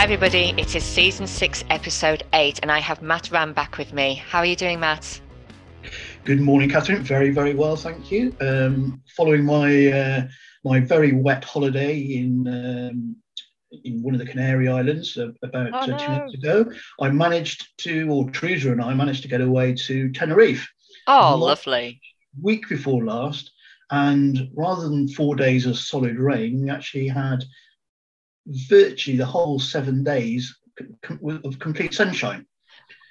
Hi, everybody. It is season six, episode eight, and I have Matt Ram back with me. How are you doing, Matt? Good morning, Catherine. Very, very well, thank you. Um, following my uh, my very wet holiday in um, in one of the Canary Islands uh, about Oh, uh, two no. months ago, I managed to, or Teresa and I managed to get away to Tenerife Oh, Lo- lovely. week before last, and rather than four days of solid rain, we actually had virtually the whole seven days of complete sunshine.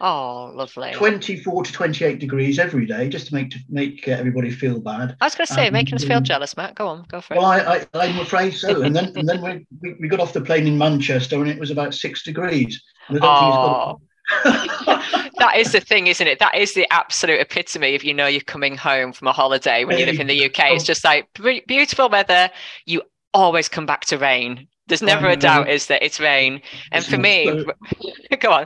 Oh, lovely. 24 to 28 degrees every day, just to make to make uh, everybody feel bad. I was going to say, making us feel Um, jealous, Matt. Go on, go for it. Well, I, I, I'm afraid so. And then and then we, we, we got off the plane in Manchester and it was about six degrees. And I don't think it's Oh, that is the thing, isn't it? That is the absolute epitome of you know you're coming home from a holiday when you live in the UK. It's just like beautiful weather. You always come back to rain. There's never a doubt, is that it's rain. And for me, go on.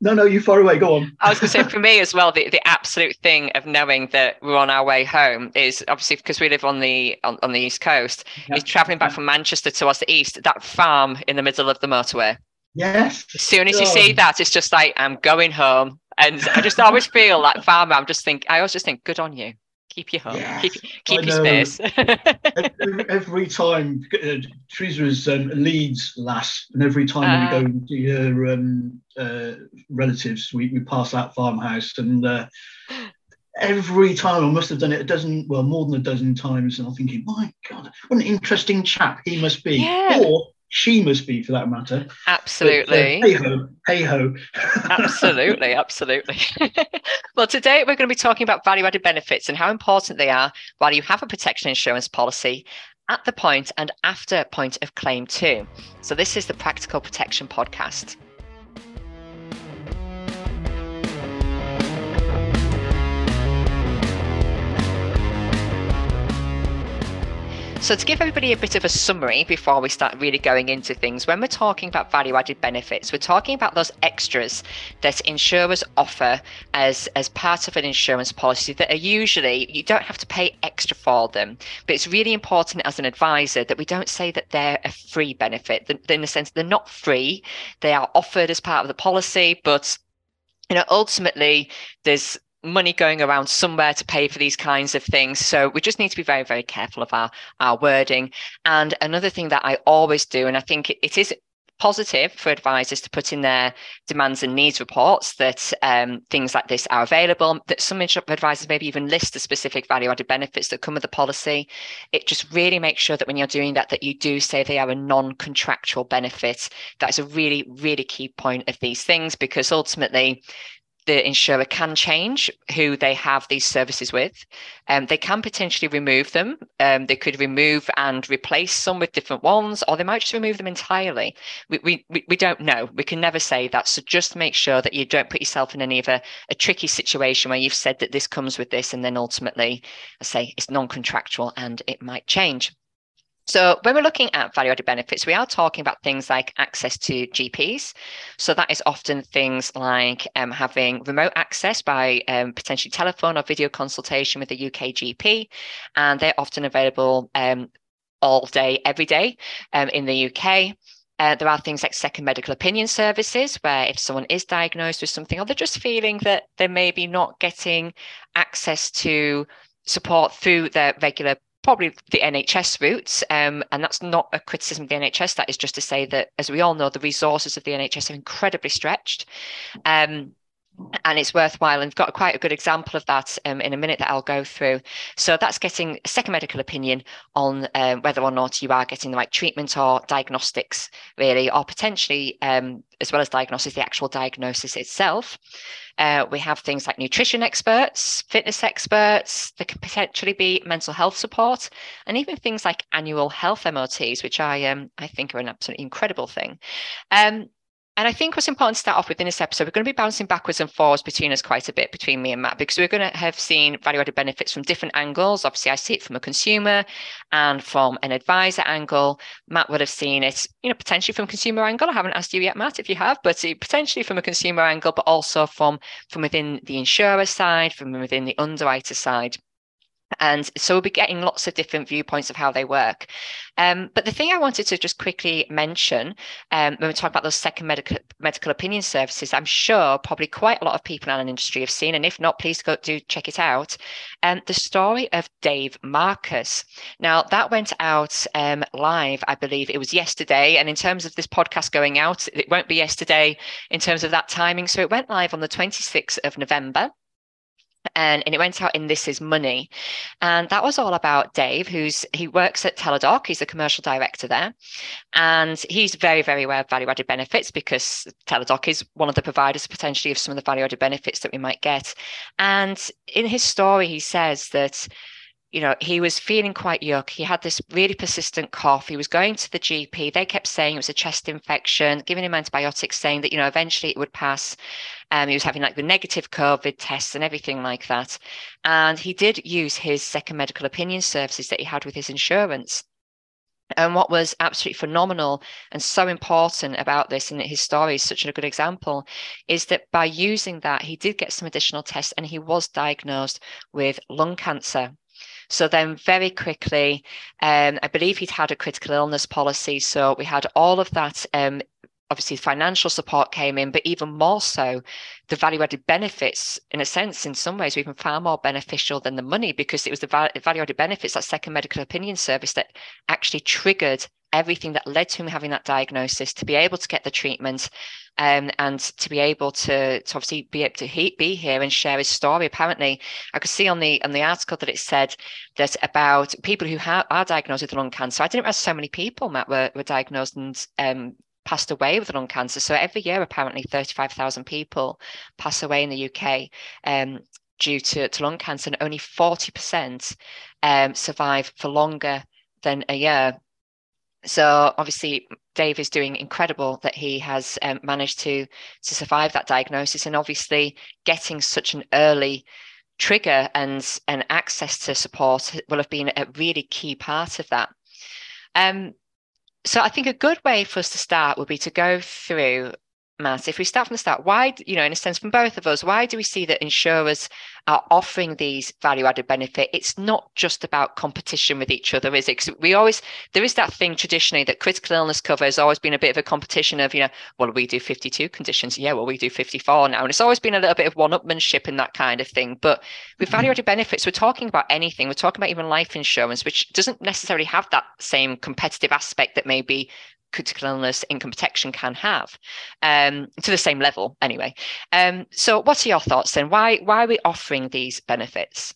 No, no, you far away. Go on. I was going to say, for me as well, the, the absolute thing of knowing that we're on our way home is obviously because we live on the on, on the east coast. Yeah. Is traveling back from Manchester towards the east. That farm in the middle of the motorway. Yes. As soon as you Oh. see that, it's just like I'm going home, and I just always feel like farmer. I'm just think. I always just think, good on you. Keep your home. Keep Yes, keep I your space. every, every time uh, Teresa is um, Leeds lass, and every time Ah. we go to her um, uh, relatives, we, we pass that farmhouse, and uh, every time I must have done it a dozen, well, more than a dozen times, and I'm thinking, my God, what an interesting chap he must be, Yeah. or she must be, for that matter. Uh, Absolutely. hey ho, hey ho. absolutely, absolutely. well, today we're going to be talking about value added benefits and how important they are while you have a protection insurance policy at the point and after point of claim too. So this is the Practical Protection podcast. So, to give everybody a bit of a summary before we start really going into things, when we're talking about value added benefits, we're talking about those extras that insurers offer as, as part of an insurance policy that are usually, you don't have to pay extra for them. But it's really important as an advisor that we don't say that they're a free benefit, in the sense they're not free, they are offered as part of the policy, but you know, ultimately, there's money going around somewhere to pay for these kinds of things. So we just need to be very, very careful of our, our wording. And another thing that I always do, and I think it, is positive for advisors to put in their demands and needs reports that um, things like this are available, that some advisors maybe even list the specific value added benefits that come with the policy. It just really makes sure that when you're doing that, that you do say they are a non-contractual benefit. That's a really, really key point of these things because ultimately the insurer can change who they have these services with. Um, they can potentially remove them. Um, they could remove and replace some with different ones, or they might just remove them entirely. We, we, we- don't know. We can never say that. So just make sure that you don't put yourself in any of a, a tricky situation where you've said that this comes with this, and then ultimately, I say it's non contractual and it might change. So, when we're looking at value added benefits, we are talking about things like access to GPs. So, that is often things like um, having remote access by um, potentially telephone or video consultation with a UK GP. And they're often available um, all day, every day um, in the UK. Uh, there are things like second medical opinion services, where if someone is diagnosed with something or they're just feeling that they're maybe not getting access to support through their regular probably the NHS routes. Um, and that's not a criticism of the NHS. That is just to say that, as we all know, the resources of the NHS are incredibly stretched. Um, and it's worthwhile. And we've got quite a good example of that um, in a minute that I'll go through. So that's getting a second medical opinion on um, whether or not you are getting the right treatment or diagnostics, really, or potentially, um, as well as diagnosis, the actual diagnosis itself. Uh, we have things like nutrition experts, fitness experts. There can potentially be mental health support, and even things like annual health MOTs, which I um, I think are an absolutely incredible thing. And I think what's important to start off with in this episode, we're going to be bouncing backwards and forwards between us quite a bit, between me and Matt, because we're going to have seen value added benefits from different angles. Obviously, I see it from a consumer and from an advisor angle. Matt would have seen it, you know, potentially from consumer angle. I haven't asked you yet, Matt, if you have, but potentially from a consumer angle, but also from from within the insurer side, from within the underwriter side. And so we'll be getting lots of different viewpoints of how they work. Um, but the thing I wanted to just quickly mention um, when we talk about those second medical medical opinion services, I'm sure probably quite a lot of people in an industry have seen, and if not, please go do check it out. Um, the story of Dave Marcus. Now that went out um, live, I believe it was yesterday, and in terms of this podcast going out, it won't be yesterday in terms of that timing. So it went live on the 26th of November and, and it went out in This Is Money. And that was all about Dave, who's he works at Teladoc. He's the commercial director there. And he's very, very aware of value added benefits because Teladoc is one of the providers potentially of some of the value added benefits that we might get. And in his story, he says that you know, he was feeling quite yuck. He had this really persistent cough. He was going to the GP. They kept saying it was a chest infection, giving him antibiotics, saying that, you know, eventually it would pass. Um, he was having like the negative COVID tests and everything like that. And he did use his second medical opinion services that he had with his insurance. And what was absolutely phenomenal and so important about this, and his story is such a good example, is that by using that, he did get some additional tests and he was diagnosed with lung cancer. So then, very quickly, um, I believe he'd had a critical illness policy. So we had all of that. Um, obviously, financial support came in, but even more so, the value added benefits, in a sense, in some ways, were even far more beneficial than the money because it was the value added benefits, that second medical opinion service, that actually triggered everything that led to him having that diagnosis to be able to get the treatment um, and to be able to, to obviously be able to he, be here and share his story. Apparently, I could see on the on the article that it said that about people who ha- are diagnosed with lung cancer. I didn't realize so many people, Matt, were, were diagnosed and um, passed away with lung cancer. So every year, apparently, 35,000 people pass away in the UK um, due to, to lung cancer, and only 40% um, survive for longer than a year so obviously dave is doing incredible that he has um, managed to to survive that diagnosis and obviously getting such an early trigger and and access to support will have been a really key part of that. Um, so i think a good way for us to start would be to go through Matt, if we start from the start, why, you know, in a sense, from both of us, why do we see that insurers are offering these value added benefit? It's not just about competition with each other, is it? Because we always, there is that thing traditionally that critical illness cover has always been a bit of a competition of, you know, well, we do 52 conditions. Yeah, well, we do 54 now. And it's always been a little bit of one upmanship and that kind of thing. But with mm-hmm. value added benefits, we're talking about anything. We're talking about even life insurance, which doesn't necessarily have that same competitive aspect that maybe critical illness income protection can have um, to the same level anyway um, so what are your thoughts then why why are we offering these benefits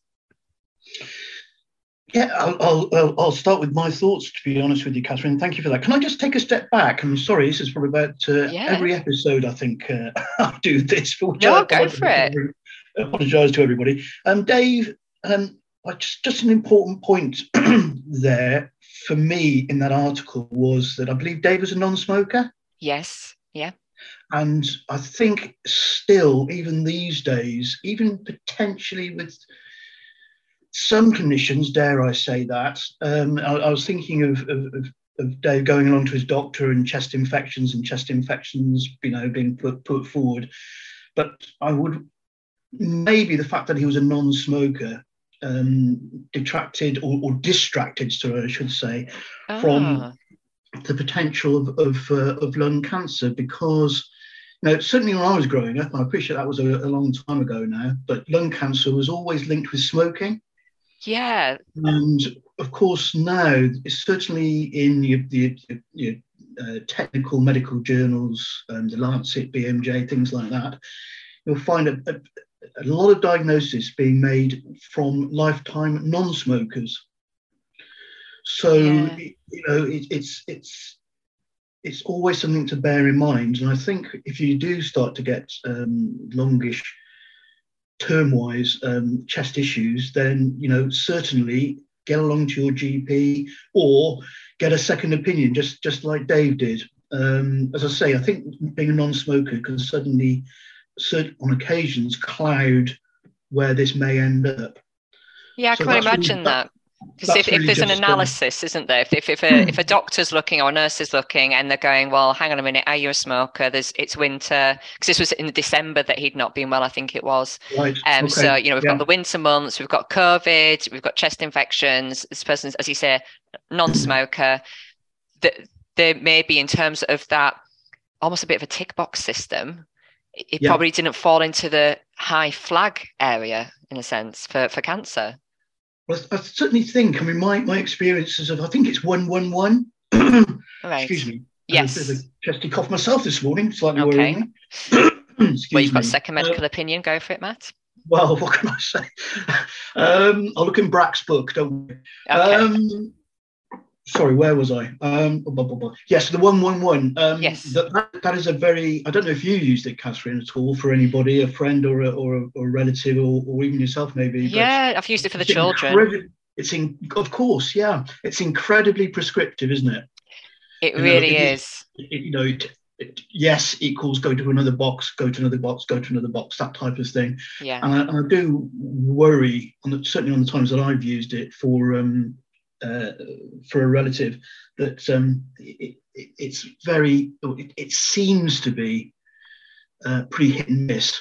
yeah, I'll, I'll, I'll, start with my thoughts, to be honest with you, Catherine. Thank you for that. Can I just take a step back? I'm sorry, this is probably about uh, yeah. every episode, I think uh, I'll do this. For no, go for it. Apologise to everybody. Um, Dave, um, just, just an important point there for me in that article was that I believe Dave was a non-smoker. Yes. Yeah. And I think still, even these days, even potentially with some conditions, dare I say that, um, I, I, was thinking of, of, of, Dave going along to his doctor and chest infections and chest infections, you know, being put, put forward. But I would maybe the fact that he was a non-smoker um, detracted or, or, distracted, so I should say, ah. from the potential of of, uh, of, lung cancer because. You know, certainly when I was growing up, I appreciate that was a, a long time ago now, but lung cancer was always linked with smoking. Yeah. And of course, now, certainly in the, your, uh, technical medical journals, um, the Lancet, BMJ, things like that, you'll find a, a, a lot of diagnosis being made from lifetime non-smokers. So yeah. you know it, it's it's it's always something to bear in mind. And I think if you do start to get um, longish term-wise um, chest issues, then you know certainly get along to your GP or get a second opinion, just just like Dave did. Um, as I say, I think being a non-smoker can suddenly on occasions cloud where this may end up. Yeah, I so can imagine really, that. Because if, if there's an analysis, isn't there? If, if, if, a, hmm. if a doctor's looking or a nurse is looking and they're going, well, hang on a minute, are you a smoker? There's It's winter. Because this was in December that he'd not been well, I think it was. Right. Um, okay. So, you know, we've yeah. got the winter months, we've got COVID, we've got chest infections. This person's, as you say, non-smoker. that there may be in terms of that almost a bit of a tick box system it yeah. probably didn't fall into the high flag area in a sense for, for cancer. Well, I certainly think. I mean, my my experiences of I think it's one one one. Excuse me. Yes. I had a bit of a chesty cough myself this morning, slightly okay. well, you've me. second medical uh, opinion. Go for it, Matt. Well, what can I say? um, I'll look in Brack's book, don't we? Okay. Um, sorry, where was I? Um, blah, blah, blah. Yes, the one one one. Um, yes, that, that, that is a very. I don't know if you used it, Catherine, at all for anybody, a friend or a, or a, or a relative, or, or even yourself, maybe. Yeah, I've used it for the children. It's in, of course, yeah. It's incredibly prescriptive, isn't it? It you really know, it, is. It, you know, it, it, yes equals go to another box, go to another box, go to another box, that type of thing. Yeah. And I, and I do worry, on the, certainly on the times that I've used it for um, uh, for a relative that um, it, it, it's very it, it, seems to be uh, pretty hit and miss.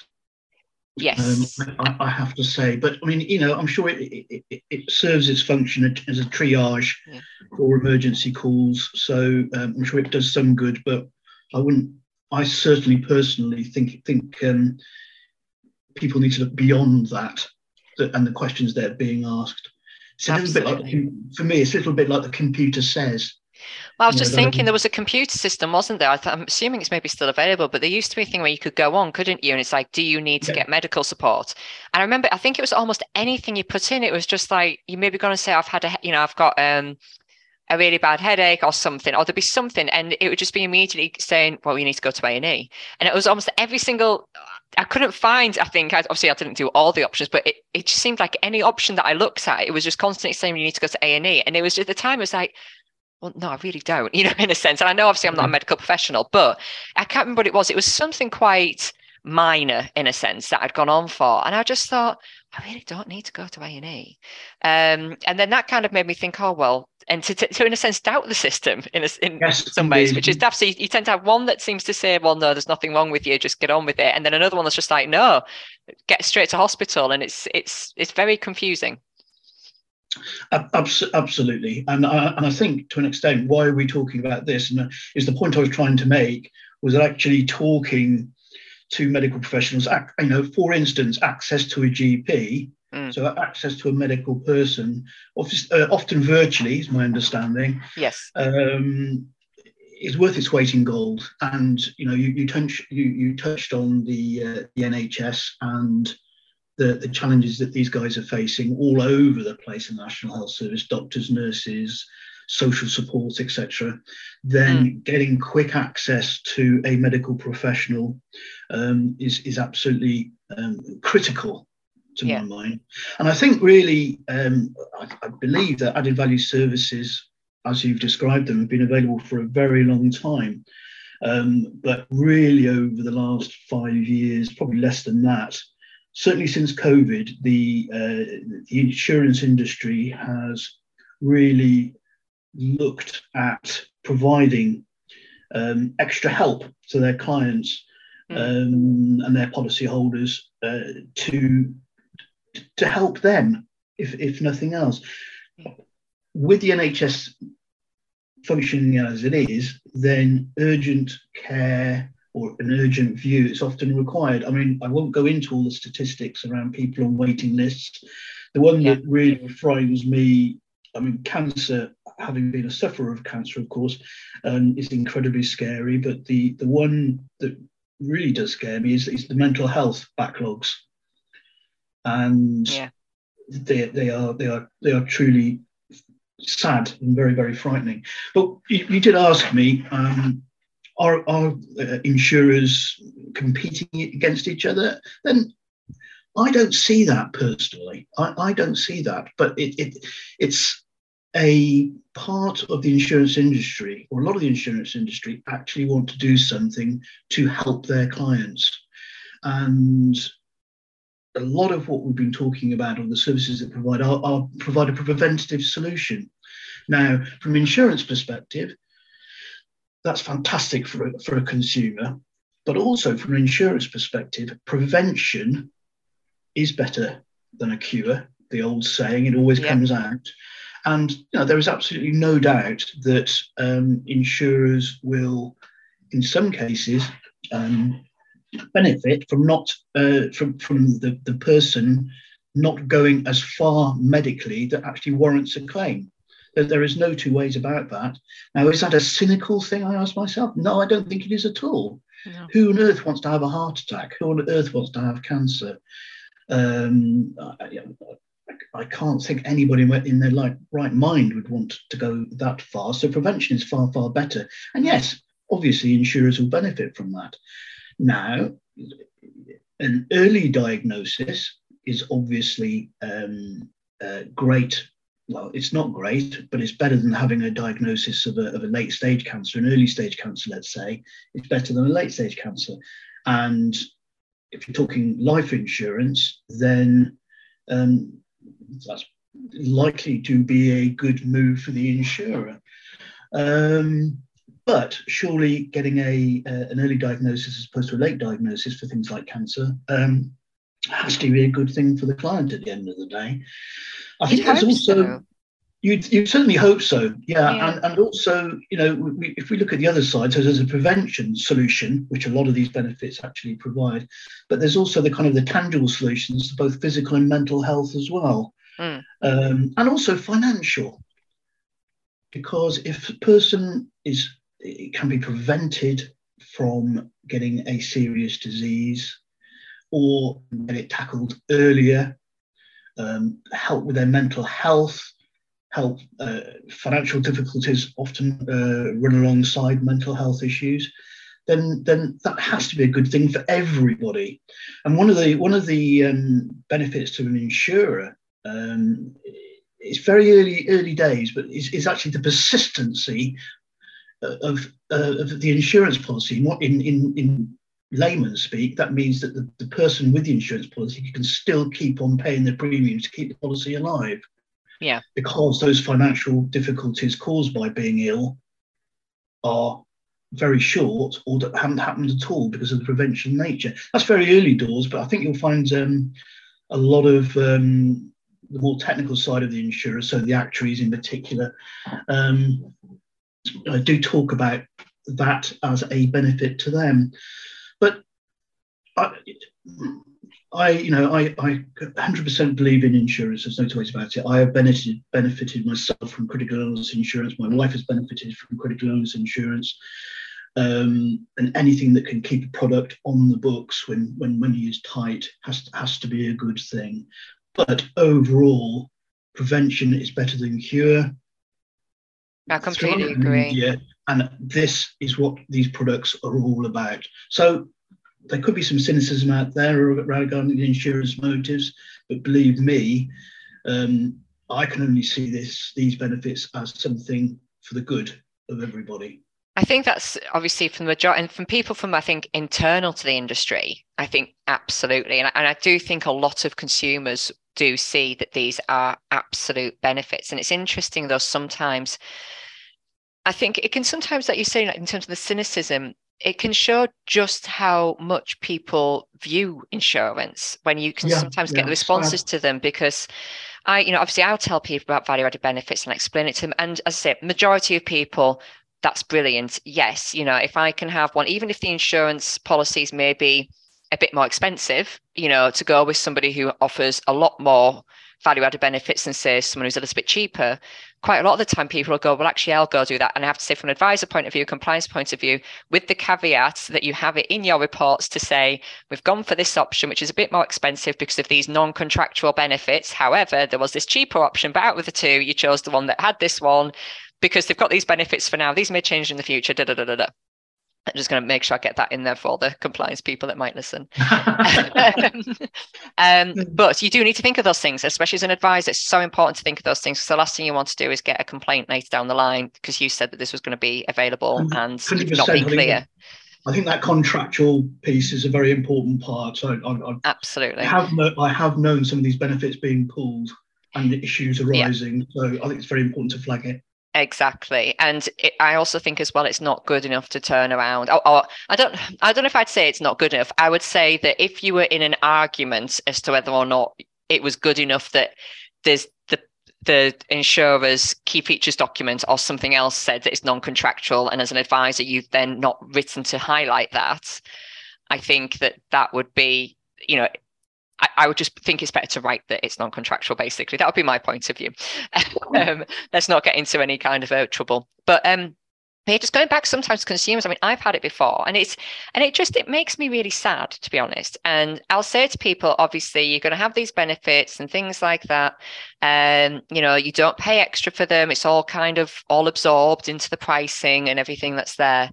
Yes. Um, I, I, have to say but i mean you know i'm sure it, it serves its function as a triage yeah. for emergency calls. So um, i'm sure it does some good but i wouldn't i certainly personally think think um, people need to look beyond that and the questions they're being asked it's a little bit like, for me, it's a little bit like the computer says. Well, I was you just know, thinking there was a computer system, wasn't there? I am assuming it's maybe still available, but there used to be a thing where you could go on, couldn't you? And it's like, do you need to yeah. get medical support? And I remember, I think it was almost anything you put in. It was just like you maybe going to say, I've had a, you know, I've got um, a really bad headache or something, or there'd be something, and it would just be immediately saying, "Well, you need to go to A and E." And it was almost every single. I couldn't find. I think obviously I didn't do all the options, but it, it just seemed like any option that I looked at, it was just constantly saying you need to go to A and E, and it was at the time it was like. Well, no, I really don't, you know, in a sense. And I know obviously I'm not a mm-hmm. medical professional, but I can't remember what it was. It was something quite minor in a sense that I'd gone on for. And I just thought, I really don't need to go to A&E. Um, and then that kind of made me think, oh, well, and to, in a sense doubt the system in a, in yes, some ways, which is daft. So you, you, tend to have one that seems to say, "Well, no, there's nothing wrong with you, just get on with it," and then another one that's just like, "No, get straight to hospital," and it's it's it's very confusing. Absolutely, and I, and I think to an extent, why are we talking about this? And uh, is the point I was trying to make was that actually talking to medical professionals. You know, for instance, access to a GP Mm. So access to a medical person, uh, often virtually, is my understanding. Yes. Um, is worth its weight in gold. And you know, you you, touch, you, you touched on the uh, the NHS and the, the challenges that these guys are facing all over the place in the National Health Service, doctors, nurses, social support, etc. Then mm. getting quick access to a medical professional um, is is absolutely um, critical to yeah. my mind. And I think really, um, I, I, believe that added value services, as you've described them, have been available for a very long time. Um, but really, over the last five years, probably less than that, certainly since COVID, the uh, the insurance industry has really looked at providing um, extra help to their clients mm. um, and their policyholders uh, to to help them, if, if nothing else. With the NHS functioning as it is, then urgent care or an urgent view is often required. I mean, I won't go into all the statistics around people on waiting lists. The one yeah. that really frightens me, I mean, cancer, having been a sufferer of cancer, of course, um, is incredibly scary. But the the one that really does scare me is, is the mental health backlogs and yeah. they, they are they are they are truly sad and very very frightening. But you, you did ask me, um, are are uh, insurers competing against each other? Then I don't see that personally. I, I don't see that, but it, it it's a part of the insurance industry, or a lot of the insurance industry, actually want to do something to help their clients. And a lot of what we've been talking about on the services that provide are, are provide a preventative solution. Now, from an insurance perspective, that's fantastic for a, for a consumer, but also from an insurance perspective, prevention is better than a cure. The old saying, it always yeah. comes out. And you know, there is absolutely no doubt that um, insurers will, in some cases, um, benefit from not uh, from from the, the person not going as far medically that actually warrants a claim. That there is no two ways about that. Now, is that a cynical thing? I ask myself. No, I don't think it is at all. No. Who on earth wants to have a heart attack? Who on earth wants to have cancer? Um, I, I can't think anybody in their like, right mind would want to go that far. So prevention is far, far better. And yes, obviously insurers will benefit from that. Now, an early diagnosis is obviously um, uh, great. Well, it's not great, but it's better than having a diagnosis of a, of a late stage cancer, an early stage cancer, let's say. It's better than a late stage cancer. And if you're talking life insurance, then um, that's likely to be a good move for the insurer. Um, but surely getting a uh, an early diagnosis as opposed to a late diagnosis for things like cancer um, has to be a good thing for the client at the end of the day. I think there's also so. you you certainly hope so, yeah, yeah. And, and also you know we, if we look at the other side, so there's a prevention solution which a lot of these benefits actually provide, but there's also the kind of the tangible solutions to both physical and mental health as well, mm. um, and also financial because if a person is it can be prevented from getting a serious disease or get it tackled earlier, um, help with their mental health, help uh, financial difficulties often uh, run alongside mental health issues. Then, then that has to be a good thing for everybody. And one of the one of the um, benefits to an insurer um, it's very early early days, but it's, is actually the persistency of, uh, of the insurance policy. In, in, in layman's speak, that means that the, the person with the insurance policy can still keep on paying their premiums to keep the policy alive. Yeah. Because those financial difficulties caused by being ill are very short or that haven't happened at all because of the prevention nature. That's very early doors, but I think you'll find um, a lot of um, the more technical side of the insurer, so the actuaries in particular, um, I do talk about that as a benefit to them. But I, I you know, I, I 100% believe in insurance. There's no two about it. I have benefited benefited myself from critical illness insurance. My wife has benefited from critical illness insurance. Um, and anything that can keep a product on the books when when money is tight has has to be a good thing. But overall, prevention is better than cure. I completely agree. Yeah, and this is what these products are all about. So there could be some cynicism out there regarding the insurance motives, but believe me, um, I can only see this these benefits as something for the good of everybody. I think that's obviously from the majority and from people from I think internal to the industry. I think absolutely, and I, and I do think a lot of consumers do see that these are absolute benefits. And it's interesting though, sometimes I think it can sometimes, like you say, in terms of the cynicism, it can show just how much people view insurance when you can yeah, sometimes yeah, get the responses to them because I, you know, obviously I'll tell people about value added benefits and explain it to them. And as I say, majority of people, that's brilliant. Yes, you know, if I can have one, even if the insurance policies may be a bit more expensive, you know, to go with somebody who offers a lot more value added benefits than say someone who's a little bit cheaper. Quite a lot of the time people will go, well, actually, I'll go do that. And I have to say, from an advisor point of view, compliance point of view, with the caveat that you have it in your reports to say, we've gone for this option, which is a bit more expensive because of these non contractual benefits. However, there was this cheaper option, but out of the two, you chose the one that had this one because they've got these benefits for now. These may change in the future. Da, da, da, da, da. I'm just going to make sure I get that in there for all the compliance people that might listen. um, but you do need to think of those things, especially as an advisor. It's so important to think of those things because the last thing you want to do is get a complaint later down the line because you said that this was going to be available and not be clear. I think that contractual piece is a very important part. So I, I, absolutely I have no, I have known some of these benefits being pulled and issues arising. Yeah. So I think it's very important to flag it. Exactly, and it, I also think as well it's not good enough to turn around. Or, or, I don't, I don't know if I'd say it's not good enough. I would say that if you were in an argument as to whether or not it was good enough that there's the the insurer's key features document or something else said that it's non-contractual, and as an advisor you've then not written to highlight that. I think that that would be, you know, I, I, would just think it's better to write that it's non-contractual. Basically, that would be my point of view. um, let's not get into any kind of uh, trouble. But um, yeah, just going back sometimes to consumers. I mean, I've had it before, and it's and it just it makes me really sad to be honest. And I'll say to people, obviously, you're going to have these benefits and things like that. And um, you know, you don't pay extra for them. It's all kind of all absorbed into the pricing and everything that's there.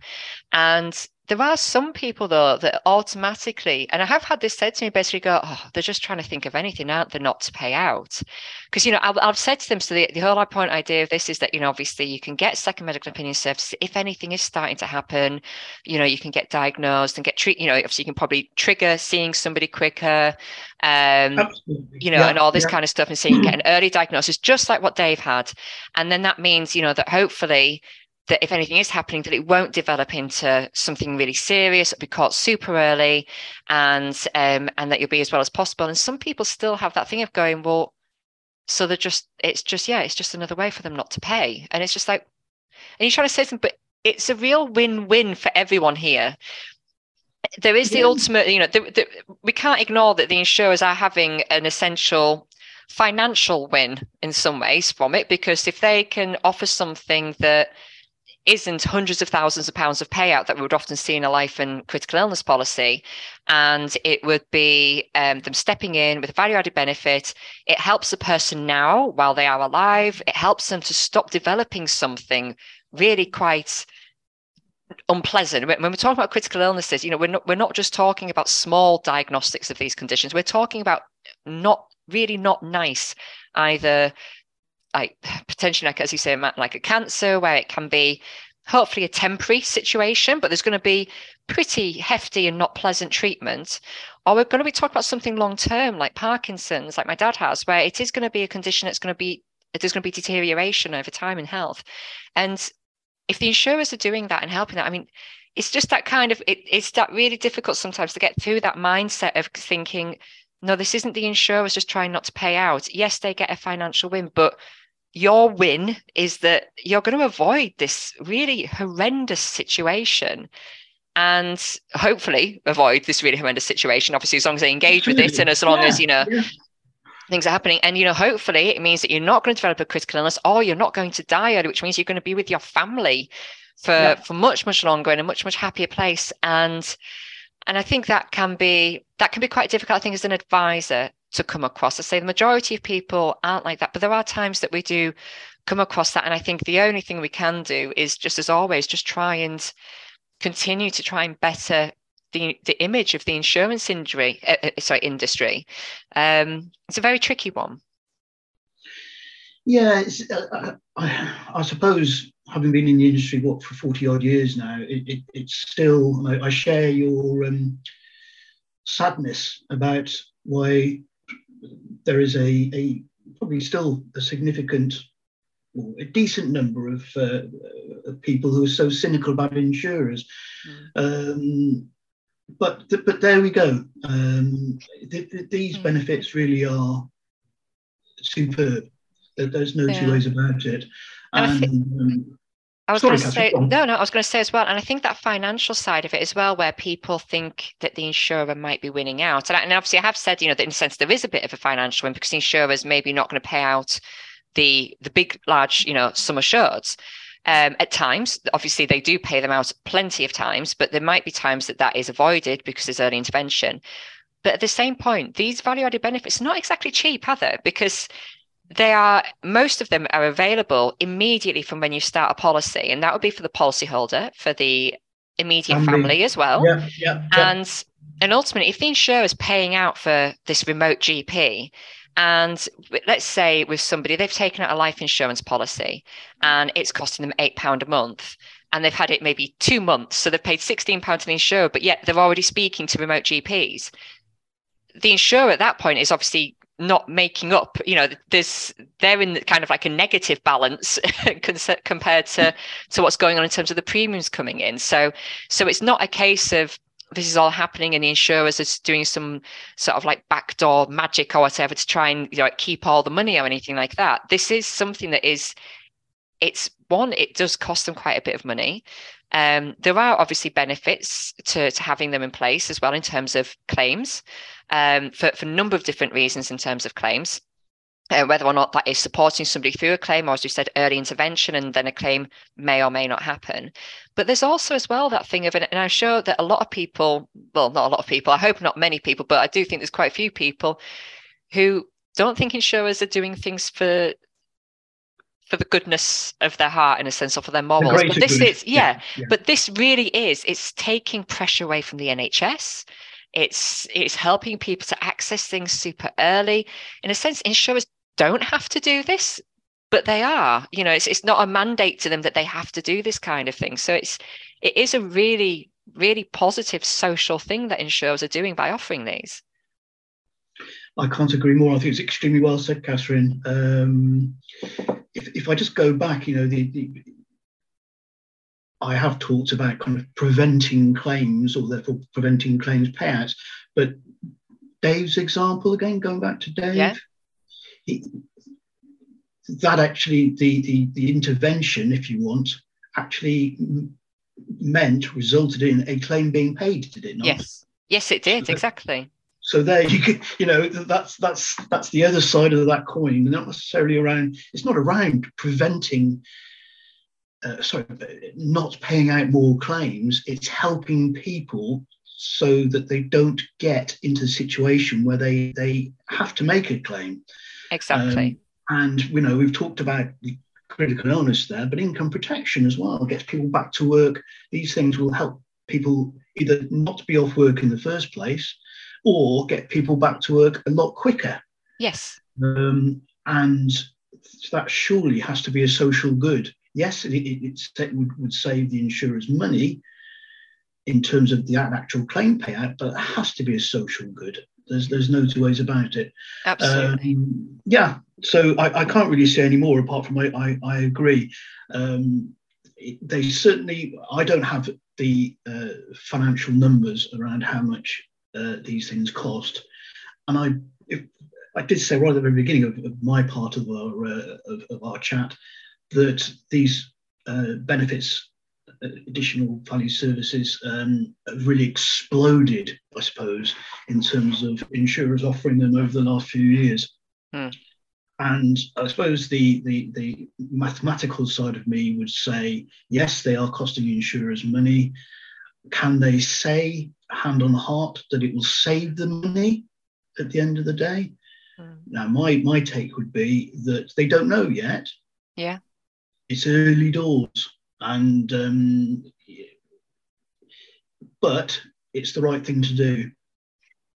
And there are some people though that automatically, and I have had this said to me, basically go, oh, they're just trying to think of anything, aren't they, not to pay out? Because you know, I've, I've, said to them, so the, the whole point idea of this is that you know, obviously, you can get second medical opinion services if anything is starting to happen. You know, you can get diagnosed and get treated. You know, obviously, you can probably trigger seeing somebody quicker. Um, you know, yeah, and all this yeah. kind of stuff, and so you can get an early diagnosis, just like what Dave had, and then that means you know that hopefully that if anything is happening, that it won't develop into something really serious, be caught super early, and um, and that you'll be as well as possible. And some people still have that thing of going, well, so they're just, it's just, yeah, it's just another way for them not to pay. And it's just like, and you're trying to say something, but it's a real win-win for everyone here. There is the yeah. ultimate, you know, the, the, we can't ignore that the insurers are having an essential financial win in some ways from it because if they can offer something that isn't hundreds of thousands of pounds of payout that we would often see in a life and critical illness policy. And it would be um, them stepping in with a value added benefit. It helps the person now while they are alive. It helps them to stop developing something really quite unpleasant. When we're talking about critical illnesses, you know, we're not, we're not just talking about small diagnostics of these conditions. We're talking about not really not nice either like potentially like as you say like a cancer where it can be hopefully a temporary situation but there's going to be pretty hefty and not pleasant treatment. Or we're going to be talking about something long term like parkinson's like my dad has where it is going to be a condition that's going to be there's going to be deterioration over time in health. And if the insurers are doing that and helping that i mean it's just that kind of it, it's that really difficult sometimes to get through that mindset of thinking no this isn't the insurers just trying not to pay out. Yes they get a financial win but your win is that you're going to avoid this really horrendous situation and hopefully avoid this really horrendous situation obviously as long as they engage with it and as long yeah, as you know yeah. things are happening and you know hopefully it means that you're not going to develop a critical illness or you're not going to die early which means you're going to be with your family for yeah. for much much longer in a much much happier place and and i think that can be that can be quite difficult i think as an advisor to come across. I say the majority of people aren't like that, but there are times that we do come across that. And I think the only thing we can do is just as always, just try and continue to try and better the the image of the insurance injury, uh, uh sorry, industry. Um, it's a very tricky one. Yeah, uh, uh, I, I, suppose having been in the industry what for forty odd years now, it, it, it's still. I, I share your um, sadness about why there is a, a probably still a significant or a decent number of, uh, of people who are so cynical about insurers. Mm. Um, but th- but there we go. Um, th- th- these mm. benefits really are superb. There's no yeah. two ways about it. And, um, I was going to say no, no. I was going to say as well, and I think that financial side of it as well, where people think that the insurer might be winning out, and, and obviously I have said, you know, that in a sense there is a bit of a financial win because the insurers maybe not going to pay out the the big, large, you know, sum assureds. Um, at times, obviously, they do pay them out plenty of times, but there might be times that that is avoided because there's early intervention. But at the same point, these value added benefits are not exactly cheap, are they? Because they are most of them are available immediately from when you start a policy and that would be for the policyholder for the immediate family, family as well yeah, yeah, yeah. and and ultimately if the insurer is paying out for this remote gp and let's say with somebody they've taken out a life insurance policy and it's costing them eight pound a month and they've had it maybe two months. So they've paid £16 to the insurer, but yet they're already speaking to remote GPs. The insurer at that point is obviously not making up you know there's they're in kind of like a negative balance compared to to what's going on in terms of the premiums coming in. So so it's not a case of this is all happening and the insurers are doing some sort of like backdoor magic or whatever to try and you know keep all the money or anything like that. This is something that is it's one it does cost them quite a bit of money um, there are obviously benefits to, to having them in place as well in terms of claims um, for, for a number of different reasons in terms of claims. Uh, whether or not that is supporting somebody through a claim, or as you said, early intervention, and then a claim may or may not happen. But there's also as well that thing of, and I'm sure that a lot of people, well, not a lot of people, I hope not many people, but I do think there's quite a few people who don't think insurers are doing things for for the goodness of their heart in a sense or for their morals. but this is yeah, yeah, yeah, but this really is it's taking pressure away from the nhs it's it's helping people to access things super early. In a sense insurers don't have to do this but they are. You know it's, it's not a mandate to them that they have to do this kind of thing. So it's it is a really really positive social thing that insurers are doing by offering these I can't agree more. I think it's extremely well said, Catherine. Um, if, if I just go back, you know, the, the, I have talked about kind of preventing claims or therefore preventing claims payouts. But Dave's example, again, going back to Dave, yeah. he, that actually, the, the, the intervention, if you want, actually meant, resulted in a claim being paid, did it not? Yes. Yes, it did, exactly. So there you can, you know, that's that's that's the other side of that coin. Not necessarily around. It's not around preventing. Uh, sorry, not paying out more claims. It's helping people so that they don't get into a situation where they they have to make a claim. Exactly. Um, and you know, we've talked about the critical illness there, but income protection as well gets people back to work. These things will help people either not be off work in the first place or get people back to work a lot quicker. Yes. Um, and that surely has to be a social good. Yes, it, it, it would, would save the insurers money in terms of the actual claim payout, but it has to be a social good. There's there's no two ways about it. Absolutely. Um, yeah. So I, I can't really say any more apart from I I, I agree. Um, they certainly I don't have the uh, financial numbers around how much uh, these things cost. And I, if, I did say right at the very beginning of, of my part of our uh, of, of, our chat that these uh, benefits, uh, additional value services, um, have really exploded, I suppose, in terms of insurers offering them over the last few years. Hmm. And I suppose the, the, the mathematical side of me would say, yes, they are costing insurers money. Can they say hand on heart that it will save them money at the end of the day? Mm. Now, my my take would be that they don't know yet. Yeah, it's early doors, and um, but it's the right thing to do.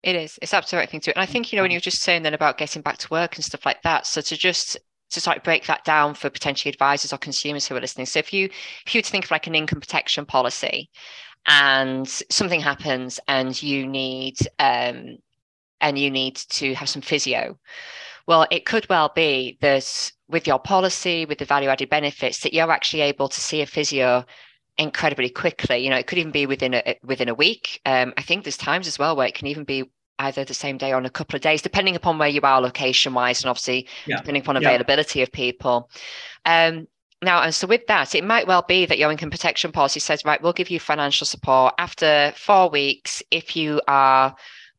It is. It's absolutely the right thing to do. And I think you know when you're just saying then about getting back to work and stuff like that. So to just to start break that down for potentially advisors or consumers who are listening. So if you if you were to think of like an income protection policy, and something happens and you need um, and you need to have some physio well it could well be that with your policy with the value added benefits that you're actually able to see a physio incredibly quickly you know it could even be within a within a week um, i think there's times as well where it can even be either the same day or in a couple of days depending upon where you are location wise and obviously yeah. depending upon availability yeah. of people um, now, and so with that, it might well be that your income protection policy says, right, we'll give you financial support after four weeks if you are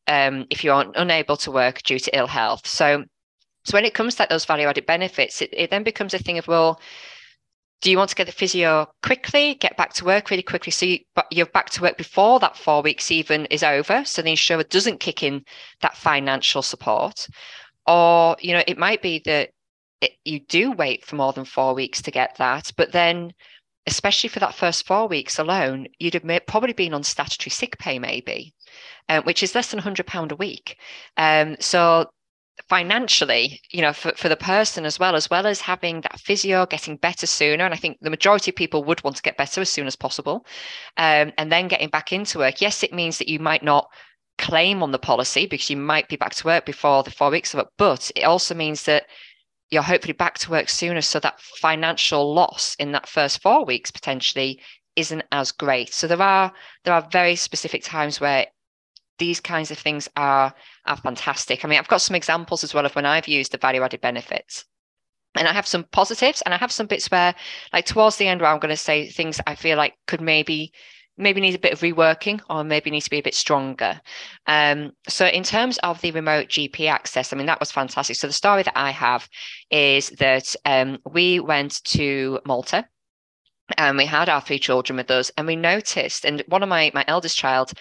um, if you are unable to work due to ill health. So, so when it comes to those value added benefits, it, it then becomes a thing of well, do you want to get the physio quickly, get back to work really quickly, so you, you're back to work before that four weeks even is over, so the insurer doesn't kick in that financial support, or you know it might be that it, you do wait for more than four weeks to get that. But then, especially for that first four weeks alone, you'd have probably been on statutory sick pay, maybe, uh, which is less than £100 a week. Um, so financially, you know, for, for the person as well, as well as having that physio getting better sooner. And I think the majority of people would want to get better as soon as possible. Um, and then getting back into work. Yes, it means that you might not claim on the policy because you might be back to work before the four weeks of it, but it also means that you're hopefully back to work sooner. So that financial loss in that first four weeks potentially isn't as great. So there are there are very specific times where these kinds of things are are fantastic. I mean, I've got some examples as well of when I've used the value added benefits. And I have some positives and I have some bits where like towards the end where I'm going to say things I feel like could maybe maybe needs a bit of reworking or maybe needs to be a bit stronger. Um, so in terms of the remote GP access, I mean, that was fantastic. So the story that I have is that um, we went to Malta and we had our three children with us and we noticed, and one of my, my eldest child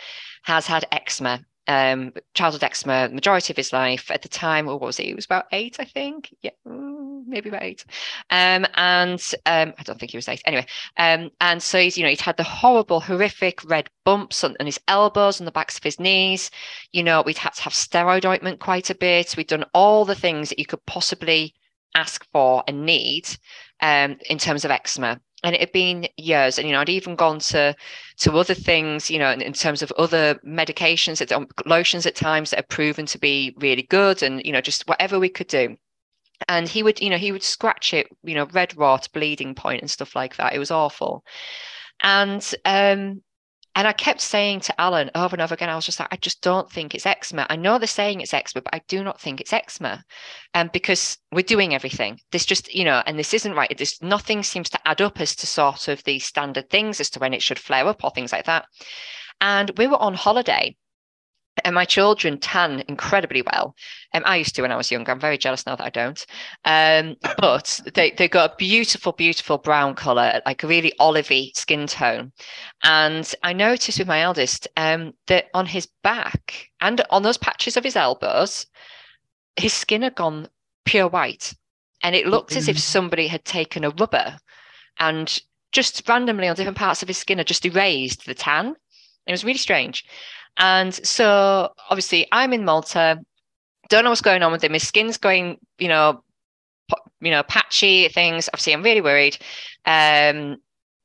has had eczema um, childhood eczema majority of his life. At the time, or what was he? He was about eight, I think. Yeah, mm, maybe about eight. Um, and um, I don't think he was eight. Anyway, um, and so he's, you know, he'd had the horrible, horrific red bumps on, on his elbows, on the backs of his knees. You know, we'd had to have steroid ointment quite a bit. We'd done all the things that you could possibly ask for and need um, in terms of eczema and it had been years and you know i'd even gone to to other things you know in, in terms of other medications that um, lotions at times that are proven to be really good and you know just whatever we could do. And he would you know he would scratch it you know red rot bleeding point and stuff like that. It was awful. And um and I kept saying to Alan over and over again, I was just like, I just don't think it's eczema. I know they're saying it's eczema, but I do not think it's eczema. Um, because we're doing everything. This just, you know, and this isn't right. This nothing seems to add up as to sort of the standard things as to when it should flare up or things like that. And we were on holiday and my children tan incredibly well. Um, I used to when I was younger. I'm very jealous now that I don't. Um, but they they got a beautiful, beautiful brown color, like a really olivey skin tone. And I noticed with my eldest um, that on his back and on those patches of his elbows, his skin had gone pure white, and it looked mm-hmm. as if mm-hmm. somebody had taken a rubber and just randomly on different parts of his skin had just erased the tan. It was really strange. And so obviously I'm in Malta, don't know what's going on with him. His skin's going, you know, you know, patchy things. Obviously, I'm really worried. Um,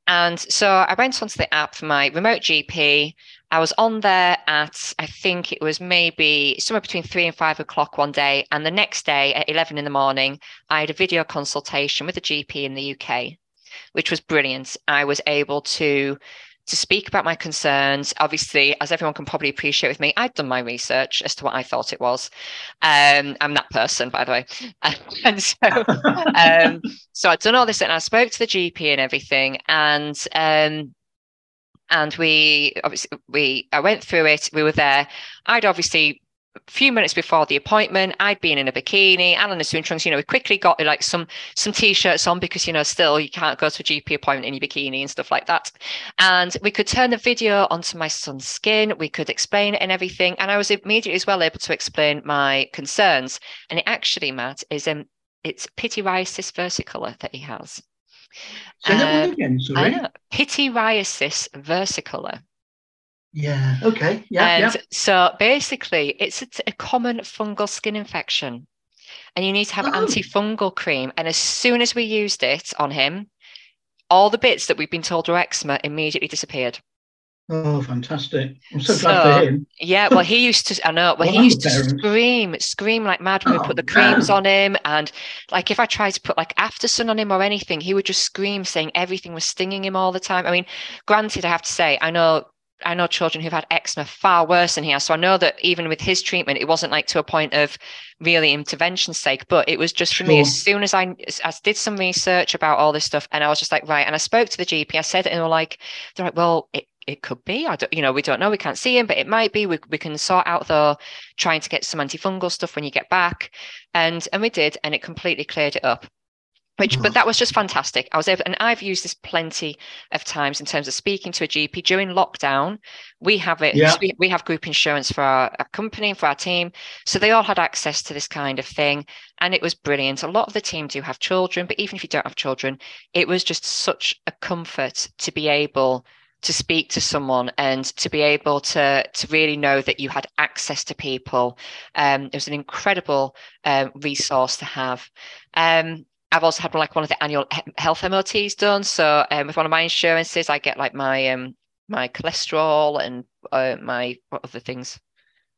and so I went onto the app for my remote GP. I was on there at, I think it was maybe somewhere between three and five o'clock one day. And the next day at 11 in the morning, I had a video consultation with a GP in the UK, which was brilliant. I was able to to speak about my concerns. Obviously, as everyone can probably appreciate with me, I'd done my research as to what I thought it was. Um, I'm that person, by the way. and so, um, so I'd done all this and I spoke to the GP and everything. And um, and we obviously we I went through it. We were there. I'd obviously a few minutes before the appointment, I'd been in a bikini, Alan is swim trunks. You know, we quickly got like some some t-shirts on because you know still you can't go to a GP appointment in your bikini and stuff like that. And we could turn the video onto my son's skin. We could explain it and everything. And I was immediately as well able to explain my concerns. And it actually, Matt, is um it's pityriasis versicolor that he has. Say that one um, again, sorry. Pityriasis versicolor. Yeah. Okay. Yeah. And yeah. so basically, it's a, a, common fungal skin infection, and you need to have oh. antifungal cream. And as soon as we used it on him, all the bits that we've been told were eczema immediately disappeared. Oh, fantastic! I'm so, so glad for him. yeah, well, he used to. I know. Well, well he used to scream, scream like mad when oh, we put the oh, creams man. on him, and like if I tried to put like after sun on him or anything, he would just scream, saying everything was stinging him all the time. I mean, granted, I have to say, I know I know children who've had eczema far worse than he has. So I know that even with his treatment, it wasn't like to a point of really intervention sake, but it was just for sure. me. As soon as I, I did some research about all this stuff, and I was just like, right. And I spoke to the GP. I said it, and they were like, they're like, well, it, it could be. I don't, you know, we don't know. We can't see him, but it might be. We, we can sort out though, trying to get some antifungal stuff when you get back, and and we did, and it completely cleared it up which but mm. that was just fantastic i was able and i've used this plenty of times in terms of speaking to a gp during lockdown we have it yeah. we, we have group insurance for our, our company for our team so they all had access to this kind of thing and it was brilliant a lot of the team do have children but even if you don't have children it was just such a comfort to be able to speak to someone and to be able to to really know that you had access to people. Um, it was an incredible um, resource to have. Um, I've also had like one of the annual health MOTs done. So um, with one of my insurances, I get like my um, my cholesterol and uh, my what other things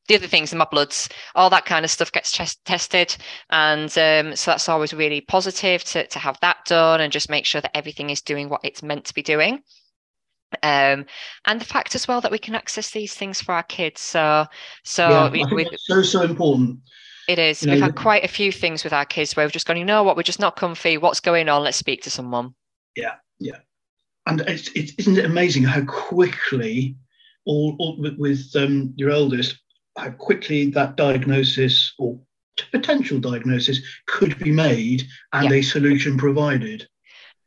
the other things in my bloods, all that kind of stuff gets test- tested. And um, so that's always really positive to, to have that done and just make sure that everything is doing what it's meant to be doing. Um, and the fact as well that we can access these things for our kids. So, so yeah, we, so so important. It is. You we've know, had quite a few things with our kids where we've just gone, you know what, we're just not comfy. What's going on? Let's speak to someone. Yeah, yeah. And it's, it, isn't it amazing how quickly, all, all with um, your eldest, how quickly that diagnosis or potential diagnosis could be made and a solution provided.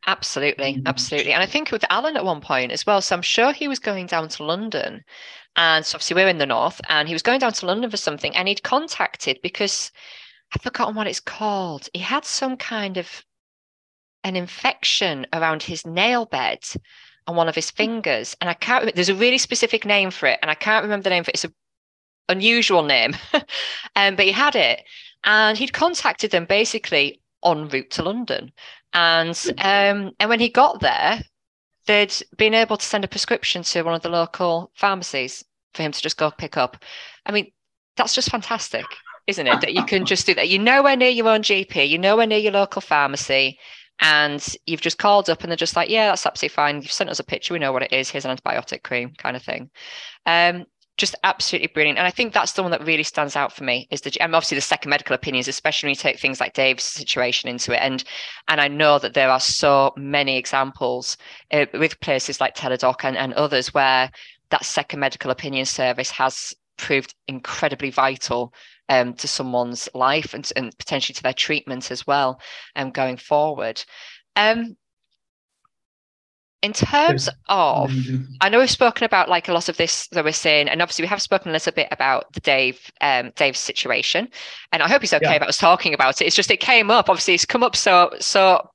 Absolutely, mm. absolutely. And I think with Alan at one point as well. So I'm sure he was going down to London. And so obviously we're in the north, and he was going down to London for something, and he'd contacted because I've forgotten what it's called. He had some kind of an infection around his nail bed on one of his fingers. And I can't remember, there's a really specific name for it, and I can't remember the name for it. It's a unusual name, um, but he had it, and he'd contacted them basically en route to London, and um, and when he got there, they'd been able to send a prescription to one of the local pharmacies for him to just go pick up. I mean, that's just fantastic, isn't it? That you can just do that. You're nowhere near your own GP, you're nowhere near your local pharmacy, and you've just called up and they're just like, yeah, that's absolutely fine. You've sent us a picture, we know what it is. Here's an antibiotic cream, kind of thing. Um, just absolutely brilliant. And I think that's the one that really stands out for me is the and obviously the second medical opinions, especially when you take things like Dave's situation into it. And and I know that there are so many examples uh, with places like Teladoc and, and others where that second medical opinion service has proved incredibly vital um, to someone's life and, and potentially to their treatment as well um, going forward. Um, in terms of, I know we've spoken about like a lot of this that we're seeing, and obviously we have spoken a little bit about the Dave, um, Dave's situation, and I hope he's okay yeah. about us talking about it. It's just it came up. Obviously, it's come up so so